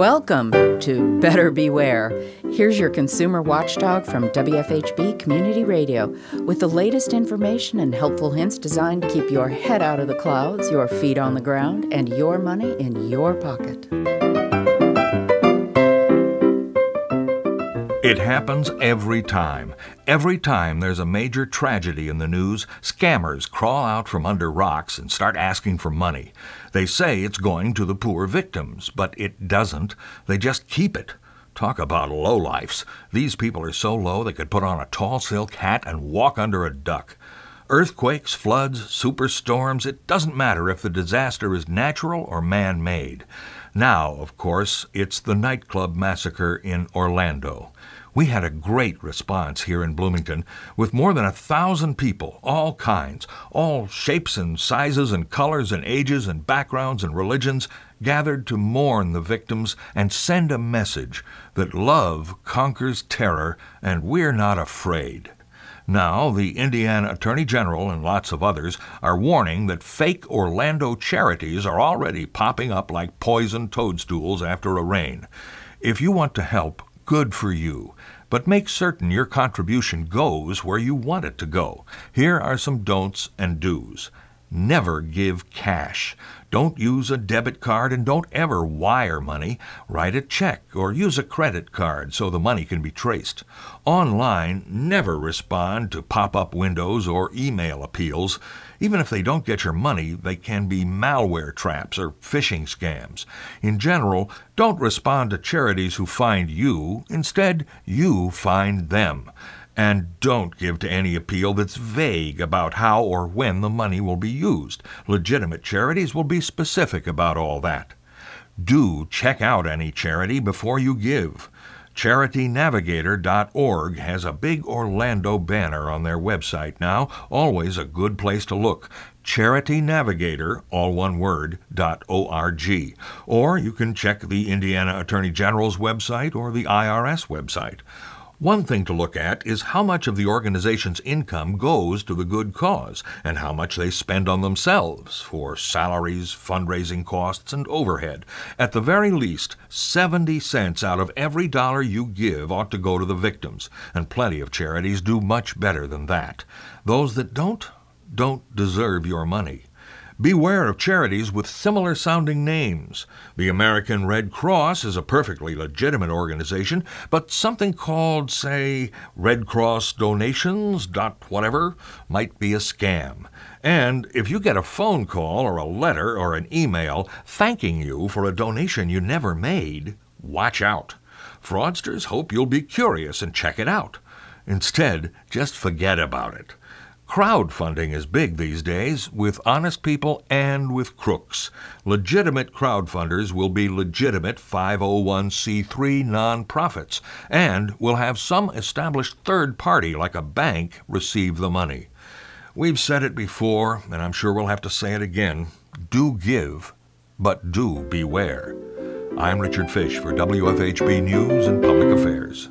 Welcome to Better Beware. Here's your consumer watchdog from WFHB Community Radio with the latest information and helpful hints designed to keep your head out of the clouds, your feet on the ground, and your money in your pocket. It happens every time. Every time there's a major tragedy in the news, scammers crawl out from under rocks and start asking for money. They say it's going to the poor victims, but it doesn't. They just keep it. Talk about lowlifes. These people are so low they could put on a tall silk hat and walk under a duck. Earthquakes, floods, superstorms, it doesn't matter if the disaster is natural or man made. Now, of course, it's the nightclub massacre in Orlando. We had a great response here in Bloomington with more than a thousand people, all kinds, all shapes and sizes and colors and ages and backgrounds and religions, gathered to mourn the victims and send a message that love conquers terror and we're not afraid. Now, the Indiana Attorney General and lots of others are warning that fake Orlando charities are already popping up like poisoned toadstools after a rain. If you want to help, good for you. But make certain your contribution goes where you want it to go. Here are some don'ts and do's. Never give cash. Don't use a debit card and don't ever wire money. Write a check or use a credit card so the money can be traced. Online, never respond to pop up windows or email appeals. Even if they don't get your money, they can be malware traps or phishing scams. In general, don't respond to charities who find you. Instead, you find them. And don't give to any appeal that's vague about how or when the money will be used. Legitimate charities will be specific about all that. Do check out any charity before you give. CharityNavigator.org has a big Orlando banner on their website now, always a good place to look. Charity Navigator, all one word, .org. Or you can check the Indiana Attorney General's website or the IRS website. One thing to look at is how much of the organization's income goes to the good cause and how much they spend on themselves for salaries, fundraising costs, and overhead. At the very least, 70 cents out of every dollar you give ought to go to the victims, and plenty of charities do much better than that. Those that don't, don't deserve your money. Beware of charities with similar sounding names. The American Red Cross is a perfectly legitimate organization, but something called, say, Red Cross Donations dot whatever might be a scam. And if you get a phone call or a letter or an email thanking you for a donation you never made, watch out. Fraudsters hope you'll be curious and check it out. Instead, just forget about it. Crowdfunding is big these days, with honest people and with crooks. Legitimate crowdfunders will be legitimate 501c3 nonprofits and will have some established third party, like a bank, receive the money. We've said it before, and I'm sure we'll have to say it again do give, but do beware. I'm Richard Fish for WFHB News and Public Affairs.